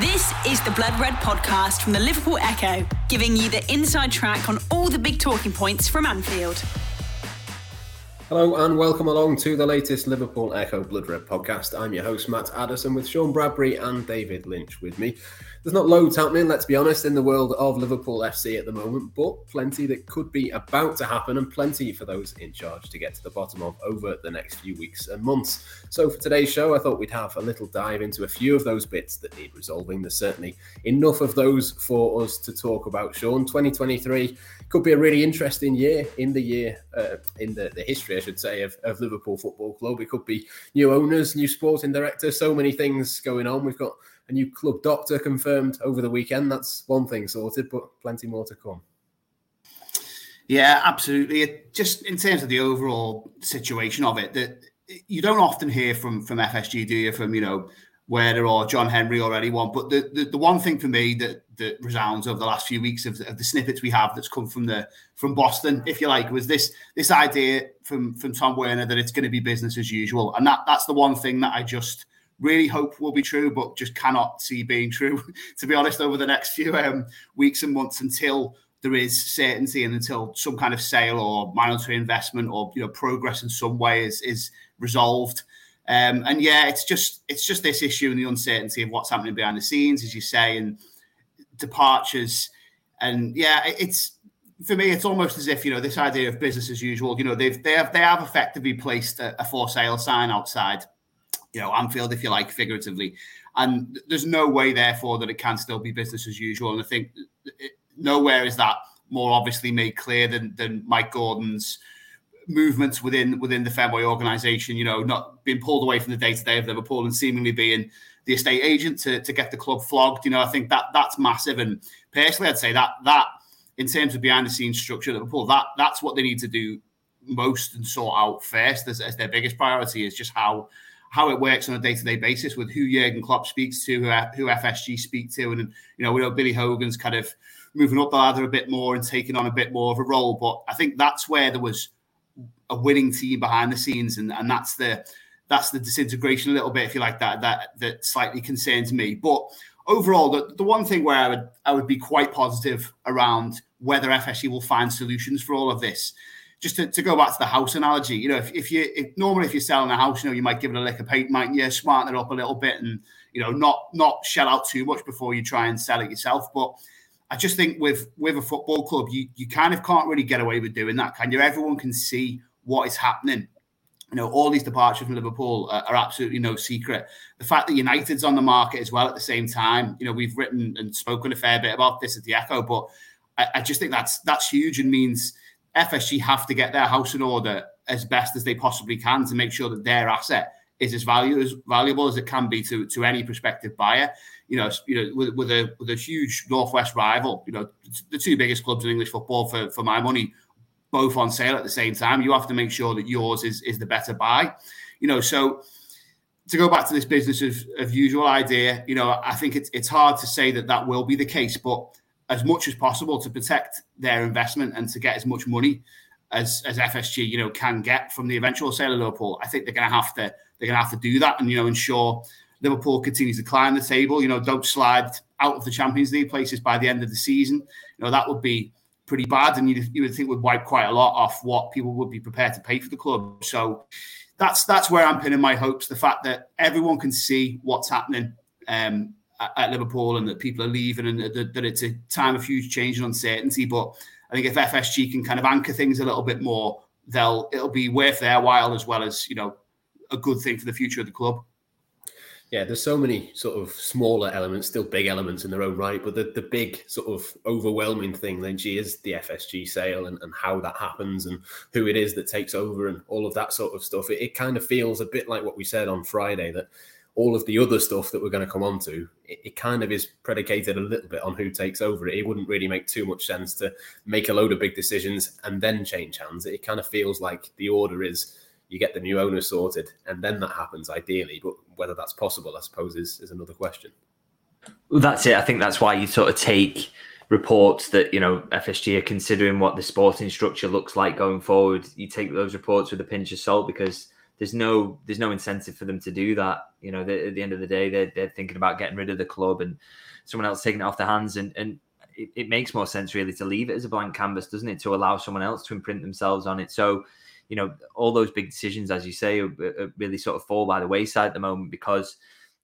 This is the Blood Red podcast from the Liverpool Echo, giving you the inside track on all the big talking points from Anfield. Hello and welcome along to the latest Liverpool Echo Blood Red podcast. I'm your host Matt Addison with Sean Bradbury and David Lynch with me. There's not loads happening, let's be honest, in the world of Liverpool FC at the moment, but plenty that could be about to happen and plenty for those in charge to get to the bottom of over the next few weeks and months. So, for today's show, I thought we'd have a little dive into a few of those bits that need resolving. There's certainly enough of those for us to talk about, Sean. 2023 could be a really interesting year in the year, uh, in the, the history, I should say, of, of Liverpool Football Club. It could be new owners, new sporting director, so many things going on. We've got a new club doctor confirmed over the weekend. That's one thing sorted, but plenty more to come. Yeah, absolutely. Just in terms of the overall situation of it, that you don't often hear from from FSG, do you? From you know Werner or John Henry or anyone. But the, the, the one thing for me that that resounds over the last few weeks of, of, the snippets we have that's come from the from Boston, if you like, was this this idea from from Tom Werner that it's going to be business as usual, and that that's the one thing that I just really hope will be true, but just cannot see being true, to be honest, over the next few um, weeks and months until there is certainty and until some kind of sale or monetary investment or you know progress in some way is is resolved. Um, and yeah, it's just it's just this issue and the uncertainty of what's happening behind the scenes, as you say, and departures. And yeah, it's for me, it's almost as if you know this idea of business as usual. You know, they've they have they have effectively placed a, a for sale sign outside you know, Anfield, if you like, figuratively. And there's no way, therefore, that it can still be business as usual. And I think uh, it, nowhere is that more obviously made clear than, than Mike Gordon's movements within within the Fenway organisation. You know, not being pulled away from the day to day of Liverpool and seemingly being the estate agent to, to get the club flogged. You know, I think that that's massive. And personally, I'd say that that in terms of behind the scenes structure Liverpool, that that's what they need to do most and sort out first as, as their biggest priority is just how how it works on a day-to-day basis with who Jurgen Klopp speaks to, who, who FSG speak to, and you know we know Billy Hogan's kind of moving up the ladder a bit more and taking on a bit more of a role. But I think that's where there was a winning team behind the scenes, and, and that's the that's the disintegration a little bit, if you like that that that slightly concerns me. But overall, the, the one thing where I would I would be quite positive around whether FSG will find solutions for all of this just to, to go back to the house analogy, you know, if, if you if, normally if you're selling a house, you know, you might give it a lick of paint, might you smarten it up a little bit and you know not not shell out too much before you try and sell it yourself. But I just think with with a football club, you you kind of can't really get away with doing that, can you? Everyone can see what is happening. You know, all these departures from Liverpool are, are, absolutely no secret. The fact that United's on the market as well at the same time, you know, we've written and spoken a fair bit about this at the Echo, but I, I just think that's that's huge and means FSG have to get their house in order as best as they possibly can to make sure that their asset is as as valuable as it can be to, to any prospective buyer. You know, you know, with, with a with a huge northwest rival, you know, the two biggest clubs in English football for, for my money, both on sale at the same time. You have to make sure that yours is is the better buy. You know, so to go back to this business of, of usual idea, you know, I think it's it's hard to say that that will be the case, but as much as possible to protect their investment and to get as much money as as FSG you know can get from the eventual sale of Liverpool. I think they're going to have to they're going to have to do that and you know ensure Liverpool continues to climb the table. You know, don't slide out of the Champions League places by the end of the season. You know that would be pretty bad, and you you would think would wipe quite a lot off what people would be prepared to pay for the club. So that's that's where I'm pinning my hopes. The fact that everyone can see what's happening. Um, at Liverpool and that people are leaving and that, that it's a time of huge change and uncertainty. But I think if FSG can kind of anchor things a little bit more, they'll it'll be worth their while as well as you know a good thing for the future of the club. Yeah, there's so many sort of smaller elements, still big elements in their own right, but the, the big sort of overwhelming thing then she is the FSG sale and, and how that happens and who it is that takes over and all of that sort of stuff. It, it kind of feels a bit like what we said on Friday that all of the other stuff that we're going to come on to, it, it, kind of is predicated a little bit on who takes over it. It wouldn't really make too much sense to make a load of big decisions and then change hands. It kind of feels like the order is you get the new owner sorted and then that happens ideally. But whether that's possible, I suppose, is, is another question. Well, that's it. I think that's why you sort of take reports that you know FSG are considering what the sporting structure looks like going forward. You take those reports with a pinch of salt because there's no there's no incentive for them to do that. You know, at the end of the day, they're, they're thinking about getting rid of the club and someone else taking it off their hands. And and it, it, makes more sense really to leave it as a blank canvas, doesn't it, to allow someone else to imprint themselves on it. So, you know, all those big decisions, as you say, are, are really sort of fall by the wayside at the moment because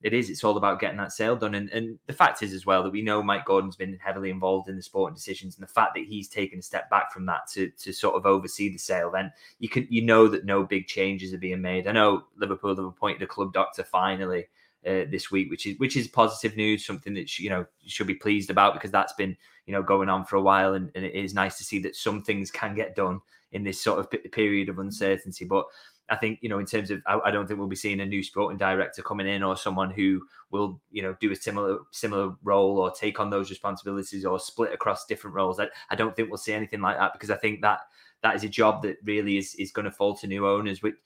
it is. It's all about getting that sale done. And, and the fact is as well that we know Mike Gordon's been heavily involved in the sporting decisions, and the fact that he's taken a step back from that to to sort of oversee the sale, then you can you know that no big changes are being made. I know Liverpool have appointed a club doctor finally. Uh, this week, which is which is positive news, something that you know you should be pleased about because that's been you know going on for a while, and, and it is nice to see that some things can get done in this sort of period of uncertainty. But I think you know in terms of I, I, don't think we'll be seeing a new sporting director coming in or someone who will you know do a similar similar role or take on those responsibilities or split across different roles. I, I don't think we'll see anything like that because I think that that is a job that really is is going to fall to new owners. Which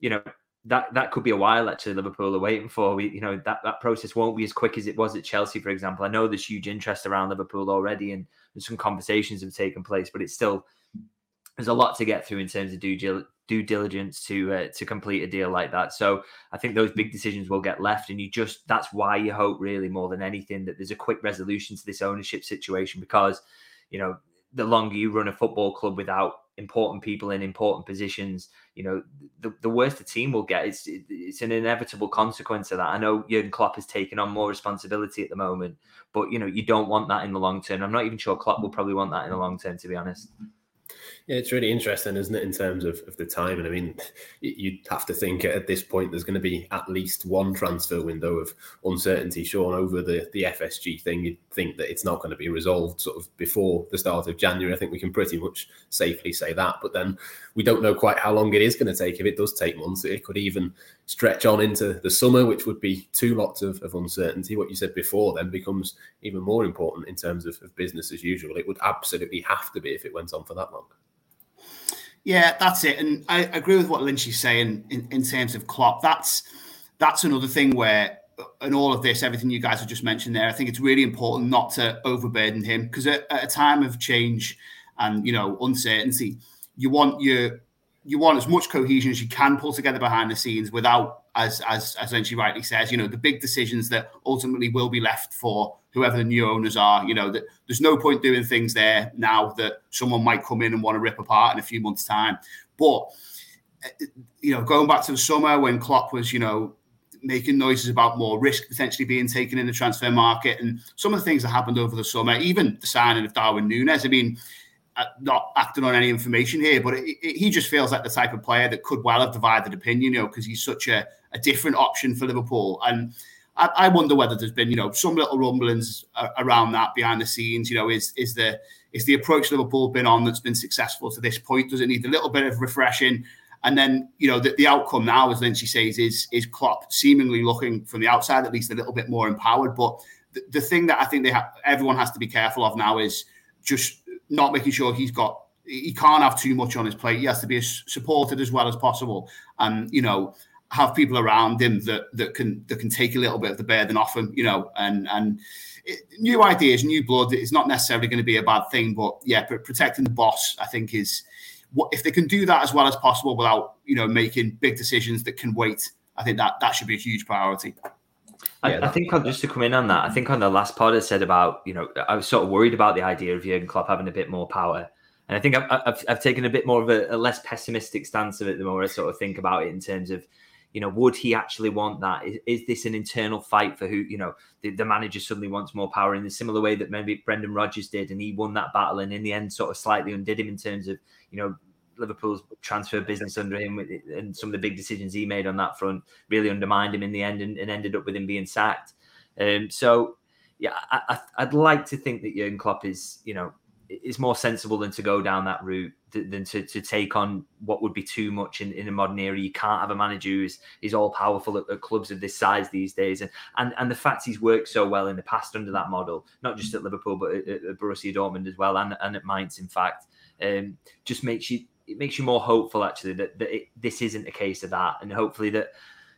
you know that that could be a while actually. Liverpool are waiting for. We you know that that process won't be as quick as it was at Chelsea, for example. I know there's huge interest around Liverpool already and, some conversations have taken place, but it's still there's a lot to get through in terms of due due diligence to uh, to complete a deal like that. So I think those big decisions will get left, and you just that's why you hope really more than anything that there's a quick resolution to this ownership situation because you know the longer you run a football club without important people in important positions, you know the, the worse the team will get. It's it's an inevitable consequence of that. I know Jurgen Klopp has taken on more responsibility at the moment, but you know you don't want that in the long term. I'm not even sure Klopp will probably want that in the long term, to be honest. Yeah, it's really interesting, isn't it, in terms of, of the time? And I mean, you'd have to think at this point there's going to be at least one transfer window of uncertainty, Sean, over the, the FSG thing. You'd think that it's not going to be resolved sort of before the start of January. I think we can pretty much safely say that. But then we don't know quite how long it is going to take. If it does take months, it could even stretch on into the summer, which would be two lots of, of uncertainty. What you said before then becomes even more important in terms of, of business as usual. It would absolutely have to be if it went on for that long. Yeah, that's it. And I agree with what Lynch is saying in, in terms of Klopp. That's that's another thing where uh, in all of this, everything you guys have just mentioned there, I think it's really important not to overburden him because at, at, a time of change and you know uncertainty, you want your you want as much cohesion as you can pull together behind the scenes without, as as as Lynch rightly says, you know the big decisions that ultimately will be left for whoever the new owners are. You know, that there's no point doing things there now that someone might come in and want to rip apart in a few months' time. But you know, going back to the summer when Klopp was, you know, making noises about more risk potentially being taken in the transfer market, and some of the things that happened over the summer, even the signing of Darwin Nunez. I mean. Uh, not acting on any information here, but it, it, he just feels like the type of player that could well have divided opinion, you know, because he's such a, a different option for Liverpool. And I, I, wonder whether there's been, you know, some little rumblings around that behind the scenes. You know, is is the is the approach Liverpool been on that's been successful to this point? Does it need a little bit of refreshing? And then, you know, the, the outcome now, as Lynchy says, is is Klopp seemingly looking from the outside at least a little bit more empowered. But the, the thing that I think they have, everyone has to be careful of now is just not making sure he's got he can't have too much on his plate. He has to be supported as well as possible. And you know, have people around him that that can that can take a little bit of the burden off him, you know, and and it, new ideas, new blood is not necessarily going to be a bad thing, but yeah, protecting the boss, I think, is what if they can do that as well as possible without you know making big decisions that can wait. I think that that should be a huge priority. I, I, think just to come in on that, I think on the last pod I said about you know I was sort of worried about the idea of Jurgen Klopp having a bit more power, and I think I've, I've, I've taken a bit more of a, a, less pessimistic stance of it the more I sort of think about it in terms of you know, would he actually want that? Is, is this an internal fight for who, you know, the, the, manager suddenly wants more power in the similar way that maybe Brendan Rodgers did and he won that battle and in the end sort of slightly undid him in terms of, you know, Liverpool's transfer business under him and some of the big decisions he made on that front really undermined him in the end and, and ended up with him being sacked. Um, so, yeah, I, would like to think that Jurgen Klopp is, you know, is more sensible than to go down that route than to, to take on what would be too much in, in a modern era. You can't have a manager who is, is all powerful at, at, clubs of this size these days. And, and and the fact he's worked so well in the past under that model, not just at Liverpool, but at, at Borussia Dortmund as well, and, and at Mainz, in fact, um, just makes you it makes you more hopeful actually that, that it, this isn't a case of that. And hopefully that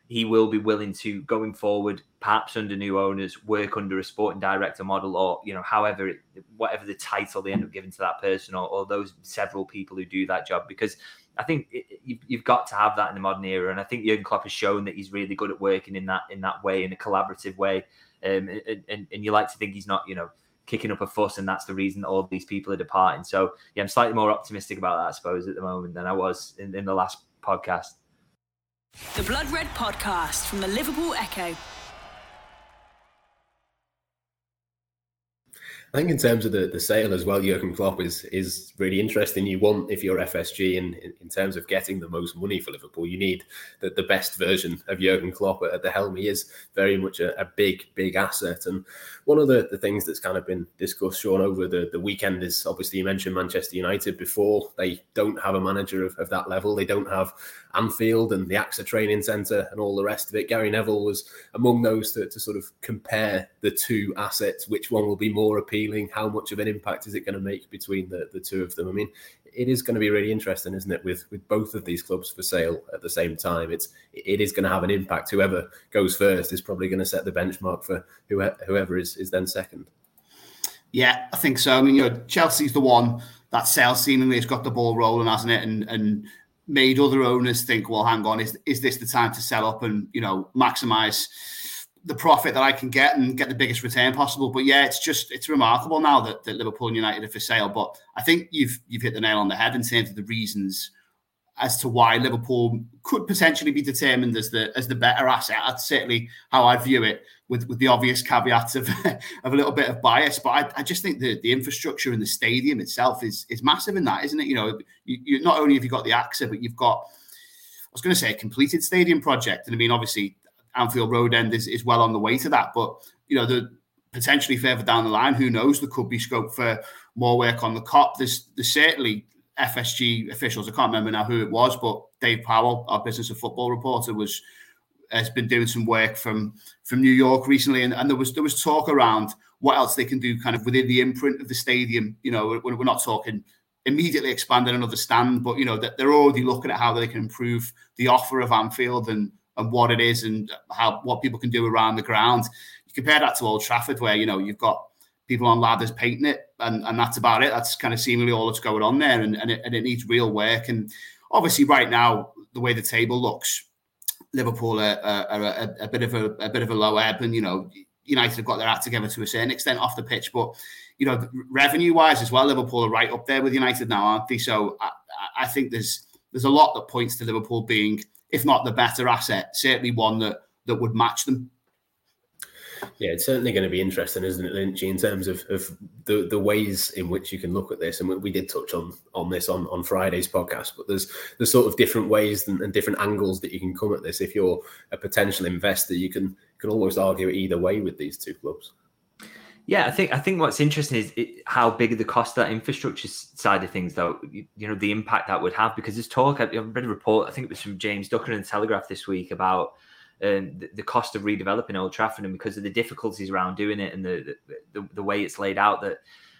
he will be willing to going forward, perhaps under new owners, work under a sporting director model, or you know, however, it, whatever the title they end up giving to that person, or, or those several people who do that job. Because I think it, you've, you've got to have that in the modern era, and I think Jurgen Klopp has shown that he's really good at working in that in that way, in a collaborative way. Um, and, and, and you like to think he's not, you know, kicking up a fuss, and that's the reason that all these people are departing. So yeah, I'm slightly more optimistic about that, I suppose, at the moment than I was in, in the last podcast. The Blood Red Podcast from the Liverpool Echo. I think in terms of the, the sale as well, Jurgen Klopp is is really interesting. You want if you're FSG in, in, in terms of getting the most money for Liverpool, you need the, the best version of Jurgen Klopp at, the helm. He is very much a, a, big, big asset. And one of the, the things that's kind of been discussed, Sean, over the, the weekend is obviously you mentioned Manchester United before. They don't have a manager of, of that level. They don't have Anfield and the AXA training centre and all the rest of it. Gary Neville was among those to, to sort of compare the two assets, which one will be more appealing, how much of an impact is it going to make between the, the two of them. I mean, it is going to be really interesting, isn't it, with with both of these clubs for sale at the same time. It's it is going to have an impact. Whoever goes first is probably going to set the benchmark for whoever, whoever is is then second. Yeah, I think so. I mean, you know, Chelsea's the one that sale seemingly has got the ball rolling, hasn't it? And and made other owners think, well, hang on, is is this the time to sell up and you know maximize the profit that I can get and get the biggest return possible? But yeah, it's just it's remarkable now that, that Liverpool and United are for sale. But I think you've you've hit the nail on the head in terms of the reasons as to why Liverpool could potentially be determined as the as the better asset. That's certainly how I view it, with with the obvious caveats of of a little bit of bias. But I, I just think the the infrastructure in the stadium itself is is massive in that, isn't it? You know, you, you not only have you got the AXA, but you've got I was going to say a completed stadium project, and I mean obviously Anfield Road End is, is well on the way to that. But you know, the potentially further down the line, who knows? There could be scope for more work on the Kop. There's there's certainly FSG officials. I can't remember now who it was, but Dave Powell, our business of football reporter, was has been doing some work from from New York recently, and, and there was there was talk around what else they can do, kind of within the imprint of the stadium. You know, we're, we're not talking immediately expanding another stand, but you know that they're already looking at how they can improve the offer of Anfield and and what it is and how what people can do around the ground. You compare that to Old Trafford, where you know you've got people on ladders painting it, and, and that's about it. That's kind of seemingly all that's going on there, and, and, it, and it needs real work. And obviously, right now, the way the table looks, Liverpool are, are, are a, a, bit of a, a bit of a low ebb, and you know United have got their act together to a certain extent off the pitch, but you know revenue wise as well, Liverpool are right up there with United now, aren't they? So I, I think there's there's a lot that points to Liverpool being, if not the better asset, certainly one that that would match them yeah, it's certainly going to be interesting, isn't it, Lynchy, in terms of, of the, the ways in which you can look at this. And we, we did touch on on this on, on Friday's podcast, but there's the sort of different ways and, and, different angles that you can come at this. If you're a potential investor, you can can almost argue either way with these two clubs. Yeah, I think I think what's interesting is it, how big the cost of that infrastructure side of things, though. You, you, know, the impact that would have because there's talk. I read a report. I think it was from James Ducker in the Telegraph this week about um, the, the, cost of redeveloping Old Trafford and because of the difficulties around doing it and the, the, the way it's laid out that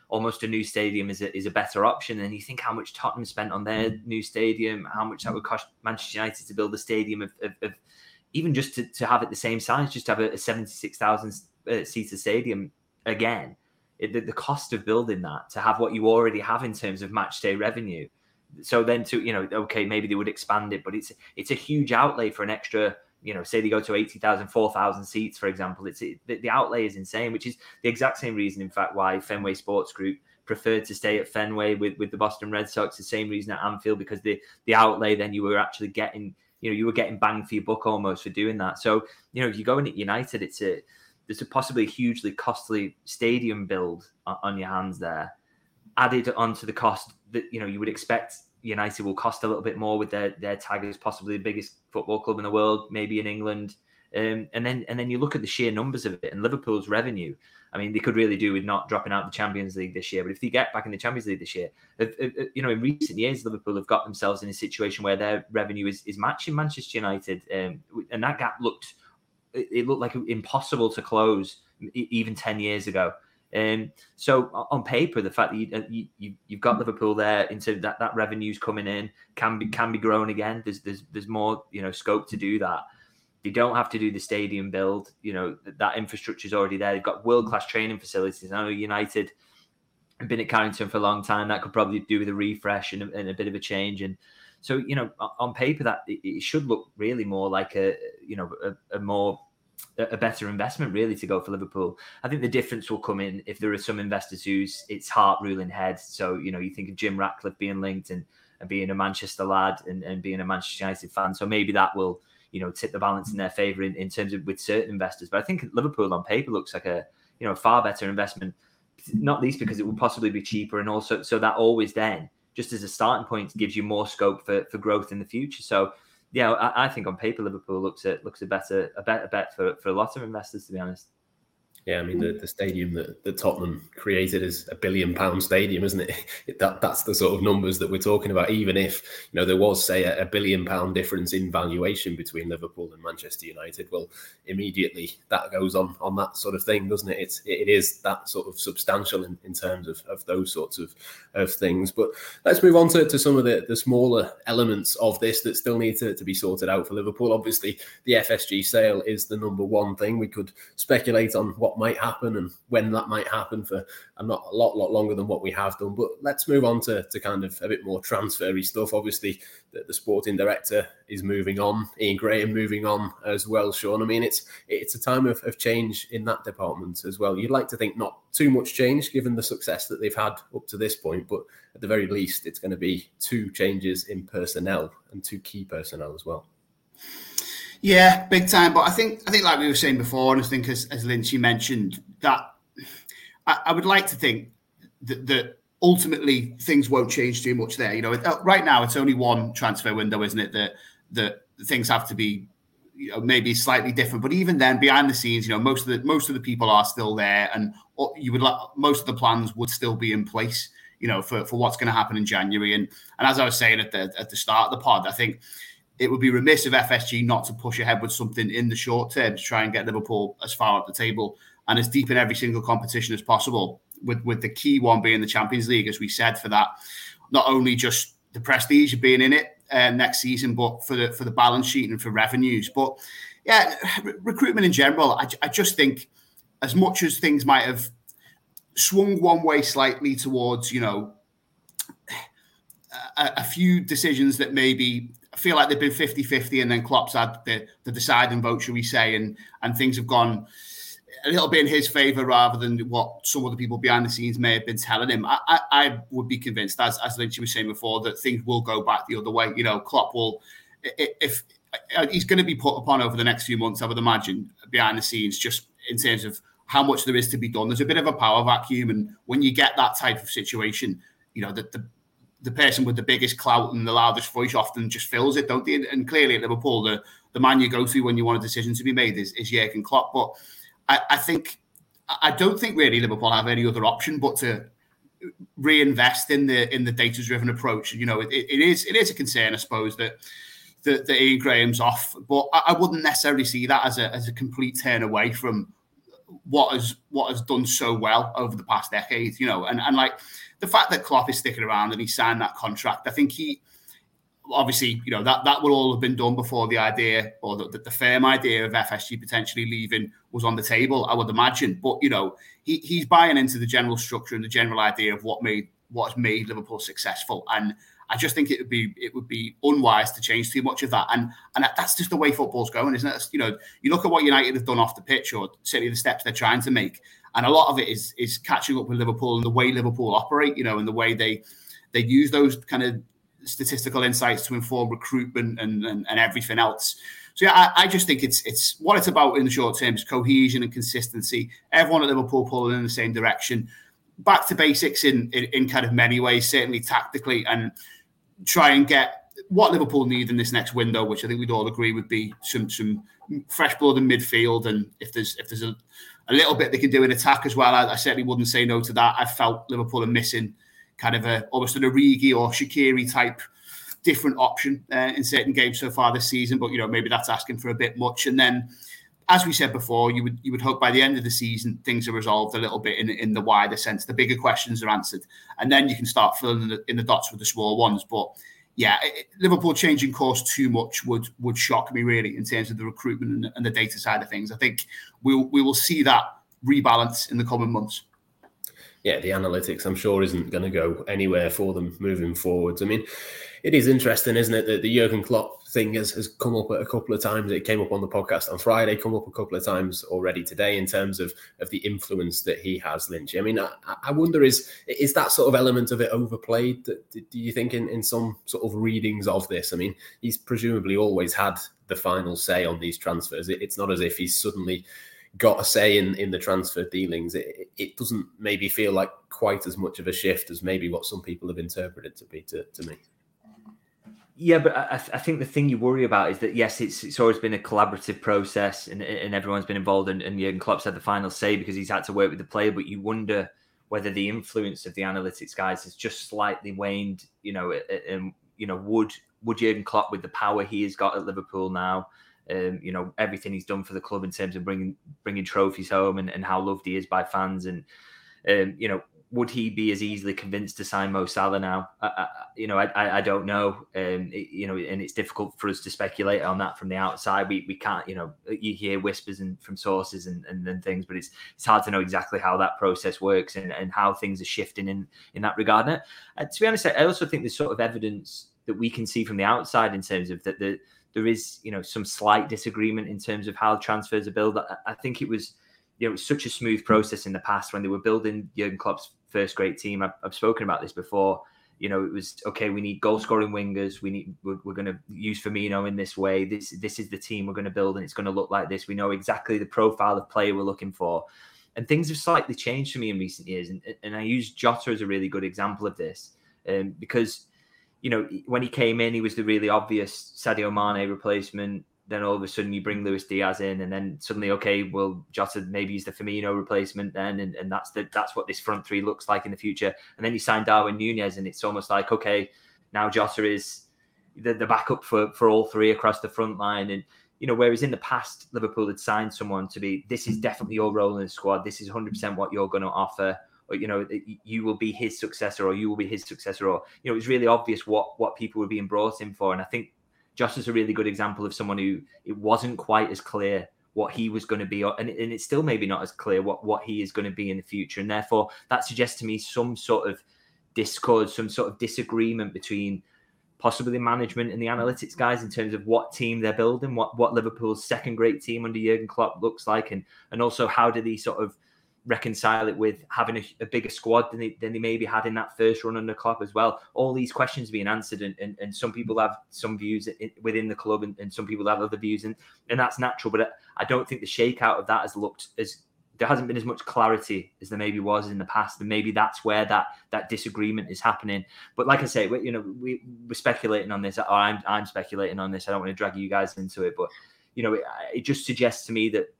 almost a new stadium is a, is a better option. And you think how much Tottenham spent on their mm. new stadium, how much that would cost Manchester United to build a stadium of, of, of even just to, to have it the same size, just to have a, a 76,000 uh, seater stadium again. It, the, the cost of building that to have what you already have in terms of match day revenue. So then to you know, okay, maybe they would expand it, but it's it's a huge outlay for an extra you know, say they go to 80,000, 4,000 seats, for example, it's it, the, the outlay is insane, which is the exact same reason, in fact, why Fenway Sports Group preferred to stay at Fenway with, with the Boston Red Sox. The same reason at Anfield, because the, the outlay, then you were actually getting, you know, you were getting bang for your buck almost for doing that. So, you know, if you go in at United, it's a, there's a possibly hugely costly stadium build on, your hands there, added onto the cost that, you know, you would expect United will cost a little bit more with their their tag as possibly the biggest football club in the world, maybe in England. Um, and then and then you look at the sheer numbers of it and Liverpool's revenue. I mean, they could really do with not dropping out the Champions League this year. But if they get back in the Champions League this year, if, if, you know, in recent years, Liverpool have got themselves in a situation where their revenue is, is matching Manchester United, um, and that gap looked it looked like impossible to close even ten years ago. Um, so on paper, the fact that you, uh, you, you have got Liverpool there into that that revenue's coming in can be can be grown again. There's there's there's more you know scope to do that. They don't have to do the stadium build. You know that infrastructure is already there. They've got world class training facilities. I know United have been at Carrington for a long time. That could probably do with a refresh and a, and a bit of a change. And so you know on paper that it should look really more like a you know a, a more a better investment really to go for Liverpool. I think the difference will come in if there are some investors whose it's heart ruling head. So you know you think of Jim Ratcliffe being linked and, and being a Manchester lad and, and being a Manchester United fan. So maybe that will you know tip the balance in their favour in, in terms of with certain investors. But I think Liverpool on paper looks like a you know far better investment, not least because it will possibly be cheaper and also so that always then just as a starting point gives you more scope for, for growth in the future. So yeah, I, I, think on paper Liverpool looks a looks a better a better bet for, for a lot of investors to be honest. Yeah, I mean the, the stadium that, that Tottenham created is a billion pound stadium, isn't it? that that's the sort of numbers that we're talking about. Even if you know there was say a, a, billion pound difference in valuation between Liverpool and Manchester United, well, immediately that goes on on that sort of thing, doesn't it? It's it is that sort of substantial in, in terms of, of those sorts of, of things. But let's move on to, to some of the, the smaller elements of this that still need to, to be sorted out for Liverpool. Obviously, the FSG sale is the number one thing. We could speculate on what might happen and when that might happen for a not a lot, lot longer than what we have done. But let's move on to, to kind of a bit more transfery stuff. Obviously, the, the sporting director is moving on, Ian Graham moving on as well. Sean, I mean, it's it's a time of, of change in that department as well. You'd like to think not too much change given the success that they've had up to this point, but at the very least, it's going to be two changes in personnel and two key personnel as well. Yeah, big time. But I think I think like we were saying before, and I think as as Lynchy mentioned that I, I would like to think that, that ultimately things won't change too much there. You know, uh, right now it's only one transfer window, isn't it? That that things have to be you know, maybe slightly different. But even then, behind the scenes, you know, most of the most of the people are still there, and uh, you would like most of the plans would still be in place. You know, for, for what's going to happen in January, and and as I was saying at the at the start of the pod, I think it would be remiss of FSG not to push ahead with something in the short term to try and get Liverpool as far up the table and as deep in every single competition as possible. With with the key one being the Champions League, as we said, for that not only just the prestige of being in it uh, next season, but for the for the balance sheet and for revenues. But yeah, re- recruitment in general, I, I just think as much as things might have swung one way slightly towards, you know, a, a few decisions that maybe feel like they've been 50-50 and then Klopp's had the, the deciding vote, should we say, and and things have gone a little bit in his favour rather than what some of the people behind the scenes may have been telling him. I, I, I would be convinced, as as Lynchy was saying before, that things will go back the other way. You know, Klopp will, if, if he's going to be put upon over the next few months, I would imagine behind the scenes, just in terms of how much there is to be done. There's a bit of a power vacuum, and when you get that type of situation, you know, the, the the person with the biggest clout and the loudest voice often just fills it, don't they? And clearly at Liverpool, the, the man you go to when you want a decision to be made is, is Jurgen Klopp. But I, I think I don't think really Liverpool have any other option but to reinvest in the in the data driven approach. You know, it, it is it is a concern, I suppose, that that, that Ian Graham's off, but I, I, wouldn't necessarily see that as a as a complete turn away from what has what has done so well over the past decade. You know, and and like the fact that Klopp is sticking around and he signed that contract, I think he obviously, you know, that that would all have been done before the idea or the, the firm idea of FSG potentially leaving was on the table, I would imagine. But you know, he, he's buying into the general structure and the general idea of what made what's made Liverpool successful. And I just think it would be it would be unwise to change too much of that. And and that's just the way football's going, isn't it? You know, you look at what United have done off the pitch, or certainly the steps they're trying to make, and a lot of it is is catching up with Liverpool and the way Liverpool operate. You know, and the way they they use those kind of statistical insights to inform recruitment and, and, and everything else. So yeah, I, I, just think it's it's what it's about in the short term is cohesion and consistency. Everyone at Liverpool pulling in the same direction. Back to basics in, in, in kind of many ways, certainly tactically, and try and get what Liverpool need in this next window, which I think we'd all agree would be some some fresh blood in midfield, and if there's if there's a, a little bit they can do in attack as well, I, I, certainly wouldn't say no to that. I felt Liverpool are missing kind of a almost an Origi or Shaqiri type different option uh, in certain games so far this season, but you know maybe that's asking for a bit much. And then, as we said before, you would you would hope by the end of the season things are resolved a little bit in in the wider sense. The bigger questions are answered, and then you can start filling in the, in the dots with the small ones. But yeah, Liverpool changing course too much would would shock me really in terms of the recruitment and, the data side of things. I think we we will see that rebalance in the coming months yeah, the analytics, I'm sure, isn't going to go anywhere for them moving forwards. I mean, it is interesting, isn't it, that the Jurgen Klopp thing has, has come up a couple of times. It came up on the podcast on Friday, come up a couple of times already today in terms of, of the influence that he has, Lynch. I mean, I, I wonder is is that sort of element of it overplayed? That, Do you think in, in some sort of readings of this? I mean, he's presumably always had the final say on these transfers. It, it's not as if he's suddenly got a say in in the transfer dealings, it, it doesn't maybe feel like quite as much of a shift as maybe what some people have interpreted to be to, to me. Yeah, but I, I, think the thing you worry about is that yes, it's it's always been a collaborative process, and and everyone's been involved, and, and Jurgen Klopp's had the final say because he's had to work with the player. But you wonder whether the influence of the analytics guys has just slightly waned. You know, and you know, would would Jurgen Klopp with the power he has got at Liverpool now, um, you know everything he's done for the club in terms of bringing bringing trophies home and, and how loved he is by fans and um, you know would he be as easily convinced to sign Mo Salah now? I, I, you know, I, I, don't know. Um, it, you know, and it's difficult for us to speculate on that from the outside. We, we can't, you know, you hear whispers and from sources and, and, and things, but it's it's hard to know exactly how that process works and, and how things are shifting in in that regard. And uh, to be honest, I also think there's sort of evidence that we can see from the outside in terms of that the there is you know some slight disagreement in terms of how transfers are built. I, think it was you know it was such a smooth process in the past when they were building Jurgen Klopp's first great team. I've, I've spoken about this before. You know, it was okay. We need goal scoring wingers. We need we're, we're going to use Firmino in this way. This this is the team we're going to build, and it's going to look like this. We know exactly the profile of player we're looking for, and things have slightly changed for me in recent years. And and I use Jota as a really good example of this, um, because you know, when he came in, he was the really obvious Sadio Mane replacement. Then all of a sudden you bring Luis Diaz in, and then suddenly, okay, well, Jota maybe he's the Firmino replacement then, and, and that's the that's what this front three looks like in the future. And then you sign Darwin Nunez, and it's almost like, okay, now Jota is the, the backup for for all three across the front line, and you know, whereas in the past Liverpool had signed someone to be this is definitely your role in the squad, this is 100% what you're going to offer or you know you will be his successor or you will be his successor or you know it's really obvious what what people were being brought in for. And i think Jota is a really good example of someone who it wasn't quite as clear what he was going to be and, and it's still maybe not as clear what what he is going to be in the future. And therefore that suggests to me some sort of discord some sort of disagreement between possibly management and the analytics guys in terms of what team they're building what what liverpool's second great team under jurgen klopp looks like and and also how do these sort of reconcile it with having a, a, bigger squad than they, than they maybe had in that first run under Klopp as well. All these questions being answered, and, and, and some people have some views within the club, and, and, some people have other views, and, and that's natural. But I don't think the shakeout of that has looked as there hasn't been as much clarity as there maybe was in the past, and maybe that's where that that disagreement is happening. But like I say, we, you know, we, we're speculating on this, I'm I'm speculating on this. I don't want to drag you guys into it, but you know, it, it just suggests to me that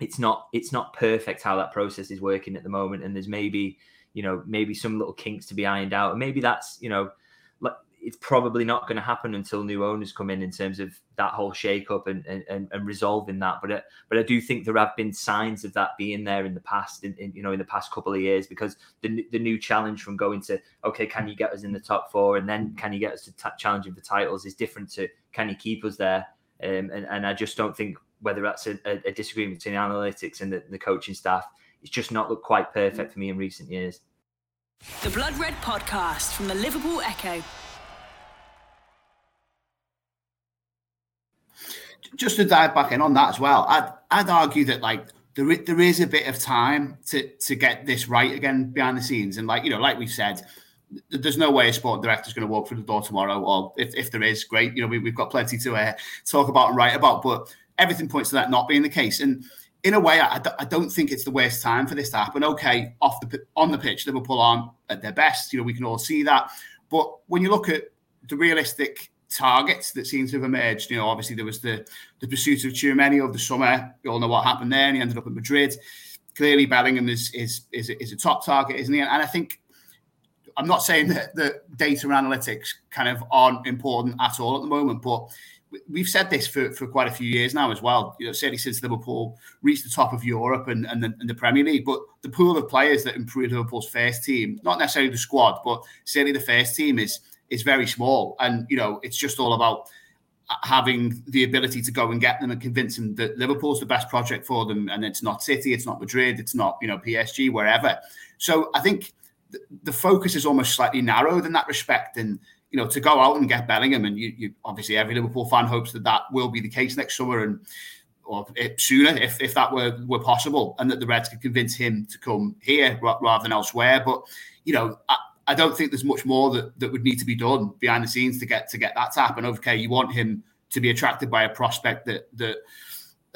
it's not it's not perfect how that process is working at the moment and there's maybe you know maybe some little kinks to be ironed out and maybe that's you know like it's probably not going to happen until new owners come in in terms of that whole shake up and, and, and resolving that but uh, but I do think there have been signs of that being there in the past in, in, you know in the past couple of years because the the new challenge from going to okay can you get us in the top four? and then can you get us to t- challenging for titles? is different to can you keep us there? Um, and, and I just don't think whether that's a, a disagreement between analytics and the, the coaching staff, it's just not looked quite perfect for me in recent years. The Blood Red Podcast from the Liverpool Echo. Just to dive back in on that as well, I'd, I'd argue that like there, there is a bit of time to to get this right again behind the scenes, and like you know, like we've said, there's no way a sport director is going to walk through the door tomorrow, or if, if there is, great. You know, we, have got plenty to uh, talk about and write about, but everything points to that not being the case. And in a way, I, I don't think it's the worst time for this to happen. Okay, off the on the pitch, Liverpool aren't at their best. You know, we can all see that. But when you look at the realistic targets that seem to have emerged. You know, obviously there was the the pursuit of Tchouameni over the summer. You all know what happened there, and he ended up at Madrid. Clearly, Bellingham is is is, is a top target, isn't he? And I think I'm not saying that, that data analytics kind of aren't important at all at the moment, but we've said this for, for quite a few years now as well. You know, certainly since Liverpool reached the top of Europe and, and, the, and the Premier League. But the pool of players that improved Liverpool's first team, not necessarily the squad, but certainly the first team is is very small. And you know, it's just all about having the ability to go and get them and convince them that Liverpool's the best project for them, and it's not City, it's not Madrid, it's not you know PSG, wherever. So I think the focus is almost slightly narrowed in that respect. And you know, to go out and get Bellingham, and you, you obviously every Liverpool fan hopes that that will be the case next summer and or sooner if, if that were were possible, and that the Reds could convince him to come here rather than elsewhere. But you know, I, I don't think there's much more that, that would need to be done behind the scenes to get to get that to happen. Okay, you want him to be attracted by a prospect that that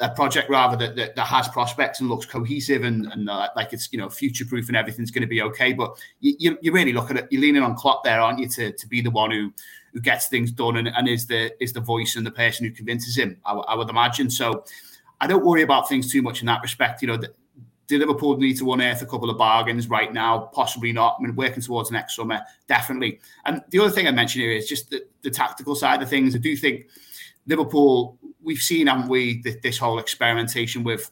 a project rather that, that, that, has prospects and looks cohesive and, and uh, like it's you know future proof and everything's going to be okay. But you, you, really look at it, you're leaning on Klopp there, aren't you, to, to be the one who who gets things done and, and is the is the voice and the person who convinces him. I, I would imagine. So I don't worry about things too much in that respect. You know, the, do Liverpool need to unearth a couple of bargains right now? Possibly not. I mean, working towards next summer, definitely. And the other thing I mentioned here is just the, the tactical side of things. I do think Liverpool, we've seen, haven't we, this whole experimentation with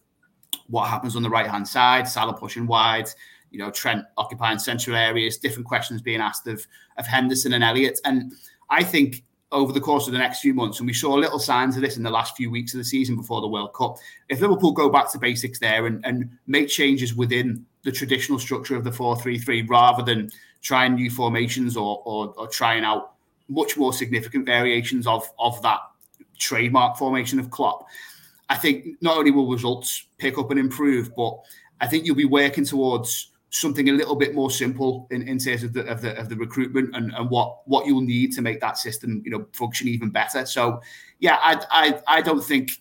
what happens on the right hand side, Salah pushing wide, you know, Trent occupying central areas, different questions being asked of, of Henderson and Elliott. And I think over the course of the next few months, and we saw little signs of this in the last few weeks of the season before the World Cup. If Liverpool go back to basics there and, and make changes within the traditional structure of the 4 3 3 rather than trying new formations or, or, or trying out much more significant variations of, of that trademark formation of Klopp. I think not only will results pick up and improve, but I think you'll be working towards something a little bit more simple in, in terms of the, of the of the recruitment and, and what what you'll need to make that system you know function even better. So yeah, I I, I don't think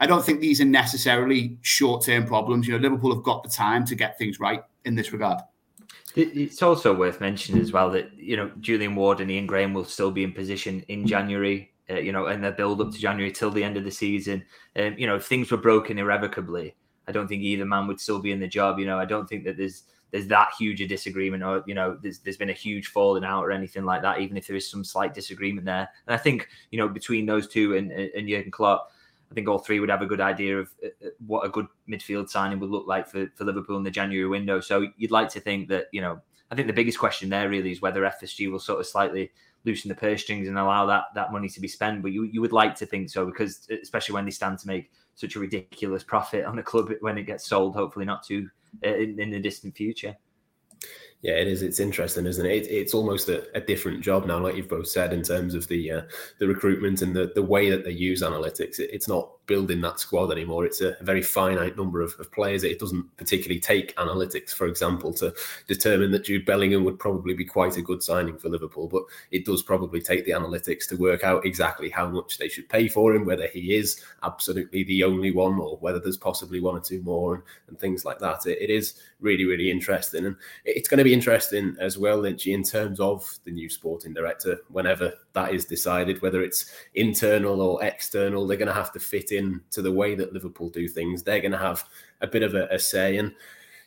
I don't think these are necessarily short term problems. You know, Liverpool have got the time to get things right in this regard. It's also worth mentioning as well that you know Julian Ward and Ian Graham will still be in position in January uh, you know, and the build up to January till the end of the season. Um, you know, if things were broken irrevocably, I don't think either man would still be in the job. You know, I don't think that there's there's that huge a disagreement or you know there's there's been a huge falling out or anything like that. Even if there is some slight disagreement there, and I think you know between those two and and Jurgen Klopp. I think all three would have a good idea of uh, uh, what a good midfield signing would look like for, for Liverpool in the January window. So you'd like to think that, you know, I think the biggest question there really is whether FSG will sort of slightly loosen the purse strings and allow that that money to be spent. But you you would like to think so because especially when they stand to make such a ridiculous profit on the club when it gets sold, hopefully not too in, in the distant future. Yeah, it is. It's interesting, isn't it? it it's almost a, a, different job now, like you've both said, in terms of the uh, the recruitment and the, the way that they use analytics. It, it's not building that squad anymore. It's a, very finite number of, of, players. It doesn't particularly take analytics, for example, to determine that Jude Bellingham would probably be quite a good signing for Liverpool. But it does probably take the analytics to work out exactly how much they should pay for him, whether he is absolutely the only one or whether there's possibly one or two more and, and things like that. It, it is really, really interesting. And it's going to be interesting as well, Lynchy, in terms of the new sporting director, whenever that is decided, whether it's internal or external, they're going to have to fit in to the way that Liverpool do things. They're going to have a bit of a, a say. And,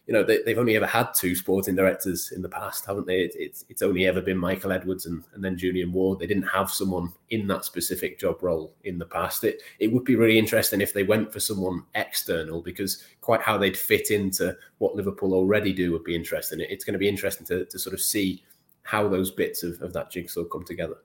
you know, they, have only ever had two sporting directors in the past, haven't they? It, it's, it's only ever been Michael Edwards and, and then Julian Ward. They didn't have someone in that specific job role in the past. It, it would be really interesting if they went for someone external because quite how they'd fit into what Liverpool already do would be interesting. It, it's going to be interesting to, to sort of see how those bits of, of that jigsaw come together.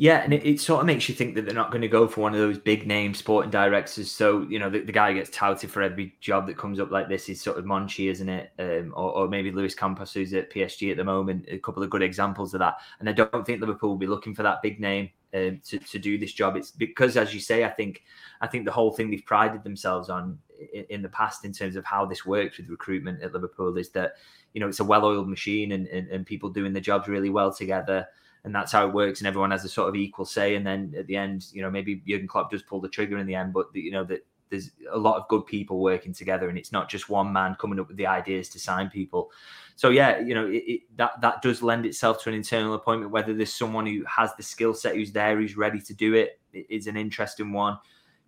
Yeah, and it, it, sort of makes you think that they're not going to go for one of those big name sporting directors. So, you know, the, the guy gets touted for every job that comes up like this is sort of Monchi, isn't it? Um, or, or, maybe Luis Campos, who's at PSG at the moment. A couple of good examples of that. And I don't think Liverpool will be looking for that big name um, to, to do this job. It's because, as you say, I think I think the whole thing they've prided themselves on in, in the past in terms of how this works with recruitment at Liverpool is that, you know, it's a well-oiled machine and, and, and people doing the jobs really well together and that's how it works, and everyone has a sort of equal say. And then at the end, you know, maybe Jurgen Klopp does pull the trigger in the end, but the, you know that there's a lot of good people working together, and it's not just one man coming up with the ideas to sign people. So yeah, you know it, it, that that does lend itself to an internal appointment. Whether there's someone who has the skill set, who's there, who's ready to do it, is an interesting one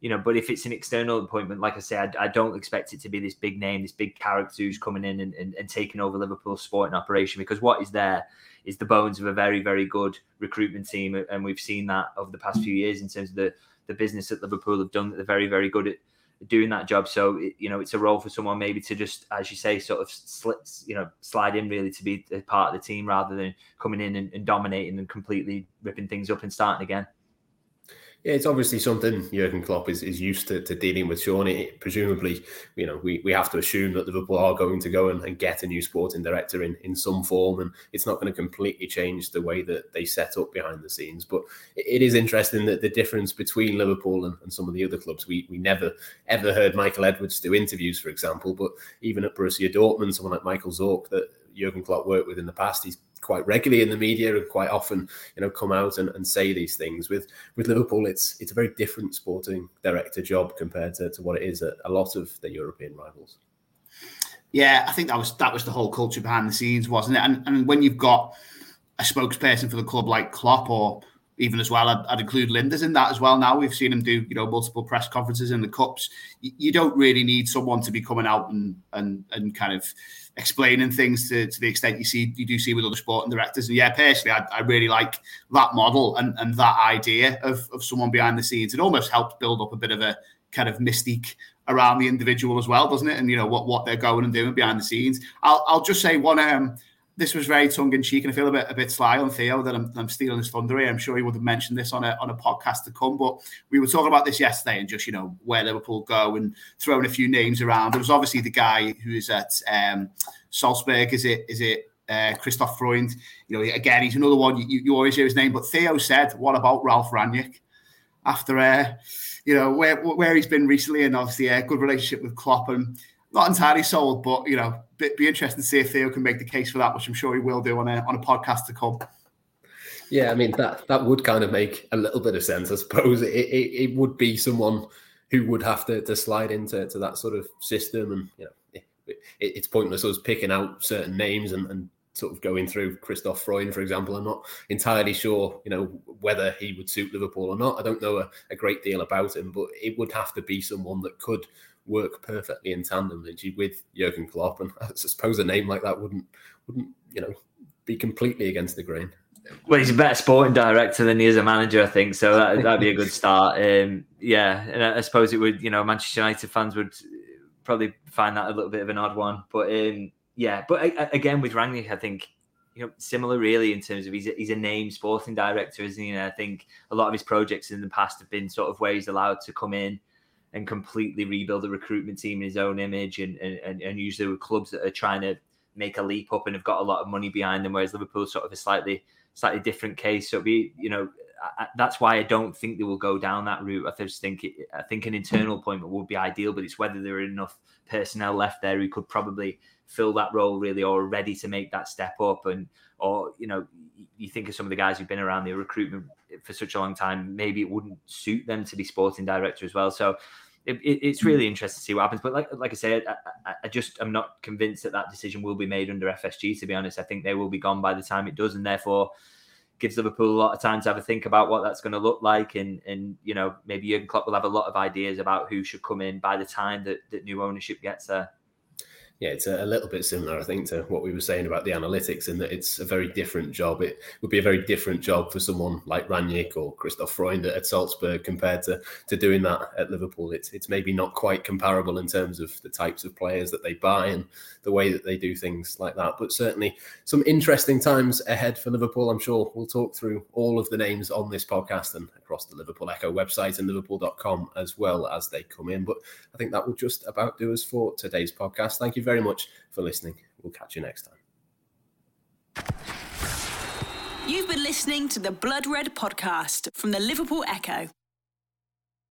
you know, but if it's an external appointment, like I said, I, I, don't expect it to be this big name, this big character who's coming in and, and, and, taking over Liverpool's sporting operation because what is there is the bones of a very, very good recruitment team. And we've seen that over the past few years in terms of the, the business that Liverpool have done. They're very, very good at doing that job. So, you know, it's a role for someone maybe to just, as you say, sort of slits, you know, slide in really to be a part of the team rather than coming in and, and dominating and completely ripping things up and starting again. Yeah, it's obviously something Jurgen Klopp is, is used to, to dealing with. Sean, it, presumably, you know, we, we have to assume that Liverpool are going to go and, and get a new sporting director in, in some form, and it's not going to completely change the way that they set up behind the scenes. But it, is interesting that the difference between Liverpool and, and some of the other clubs, we, we never ever heard Michael Edwards do interviews, for example, but even at Borussia Dortmund, someone like Michael Zorc that Jurgen Klopp worked with in the past, he's quite regularly in the media and quite often, you know, come out and, and say these things. With with Liverpool, it's it's a very different sporting director job compared to, to what it is at a lot of the European rivals. Yeah, I think that was that was the whole culture behind the scenes, wasn't it? And and when you've got a spokesperson for the club like Klopp or even as well, I'd, I'd, include Lijnders in that as well. Now we've seen him do, you know, multiple press conferences in the cups. You, you don't really need someone to be coming out and and and kind of explaining things to, to the extent you see you do see with other sporting directors. And yeah, personally, I, I really like that model and, and that idea of, of someone behind the scenes. It almost helps build up a bit of a kind of mystique around the individual as well, doesn't it? And you know what what they're going and doing behind the scenes. I'll I'll just say one um this was very tongue in cheek, and I feel a bit a bit sly on Theo that I'm, I'm stealing his thunder here. I'm sure he would have mentioned this on a on a podcast to come, but we were talking about this yesterday and just you know where Liverpool go and throwing a few names around. There was obviously the guy who's at um, Salzburg. Is it is it uh, Christoph Freund? You know, again, he's another one you, you always hear his name. But Theo said, "What about Ralf Rangnick?" After uh, you know where where he's been recently, and obviously a good relationship with Klopp and not entirely sold, but you know, be, be interesting to see if Theo can make the case for that, which I'm sure he will do on a on a podcast to come. Yeah, I mean that that would kind of make a little bit of sense, I suppose. It, it, it would be someone who would have to, to slide into to that sort of system, and you know, it, it, it's pointless us picking out certain names and, and sort of going through Christoph Freund, for example. I'm not entirely sure, you know, whether he would suit Liverpool or not. I don't know a, a great deal about him, but it would have to be someone that could work perfectly in tandem with Jurgen Klopp. And I suppose a name like that wouldn't wouldn't you know be completely against the grain. Well, he's a better sporting director than he is a manager, I think. So that, that'd be a good start. Um, yeah, and I suppose it would. You know, Manchester United fans would probably find that a little bit of an odd one. But um, yeah, but again with Rangnick, I think you know similar really in terms of he's a, he's a named sporting director, isn't he? And I think a lot of his projects in the past have been sort of where he's allowed to come in and completely rebuild the recruitment team in his own image and, and, and usually with clubs that are trying to make a leap up and have got a lot of money behind them, whereas Liverpool's sort of a slightly slightly different case. So be you know I, that's why I don't think they will go down that route. I just think it, I think an internal appointment would be ideal, but it's whether there are enough personnel left there who could probably fill that role really or ready to make that step up and or you know you think of some of the guys who've been around the recruitment for such a long time maybe it wouldn't suit them to be sporting director as well. So it, it, it's really mm. interesting to see what happens. But like like i said I, I just i'm not convinced that that decision will be made under fsg to be honest. I think they will be gone by the time it does and therefore gives Liverpool a lot of time to have a think about what that's going to look like, and and you know maybe Jurgen Klopp will have a lot of ideas about who should come in by the time that, that new ownership gets there yeah, it's a, little bit similar, I think, to what we were saying about the analytics, in that it's a very different job. It would be a very different job for someone like Rangnick or Christoph Freund at Salzburg compared to to doing that at Liverpool. It's it's maybe not quite comparable in terms of the types of players that they buy and the way that they do things like that. But certainly some interesting times ahead for Liverpool. I'm sure we'll talk through all of the names on this podcast and across the Liverpool Echo website and Liverpool.com as well as they come in. But I think that will just about do us for today's podcast. Thank you very very much for listening. We'll catch you next time. You've been listening to the Blood Red podcast from the Liverpool Echo.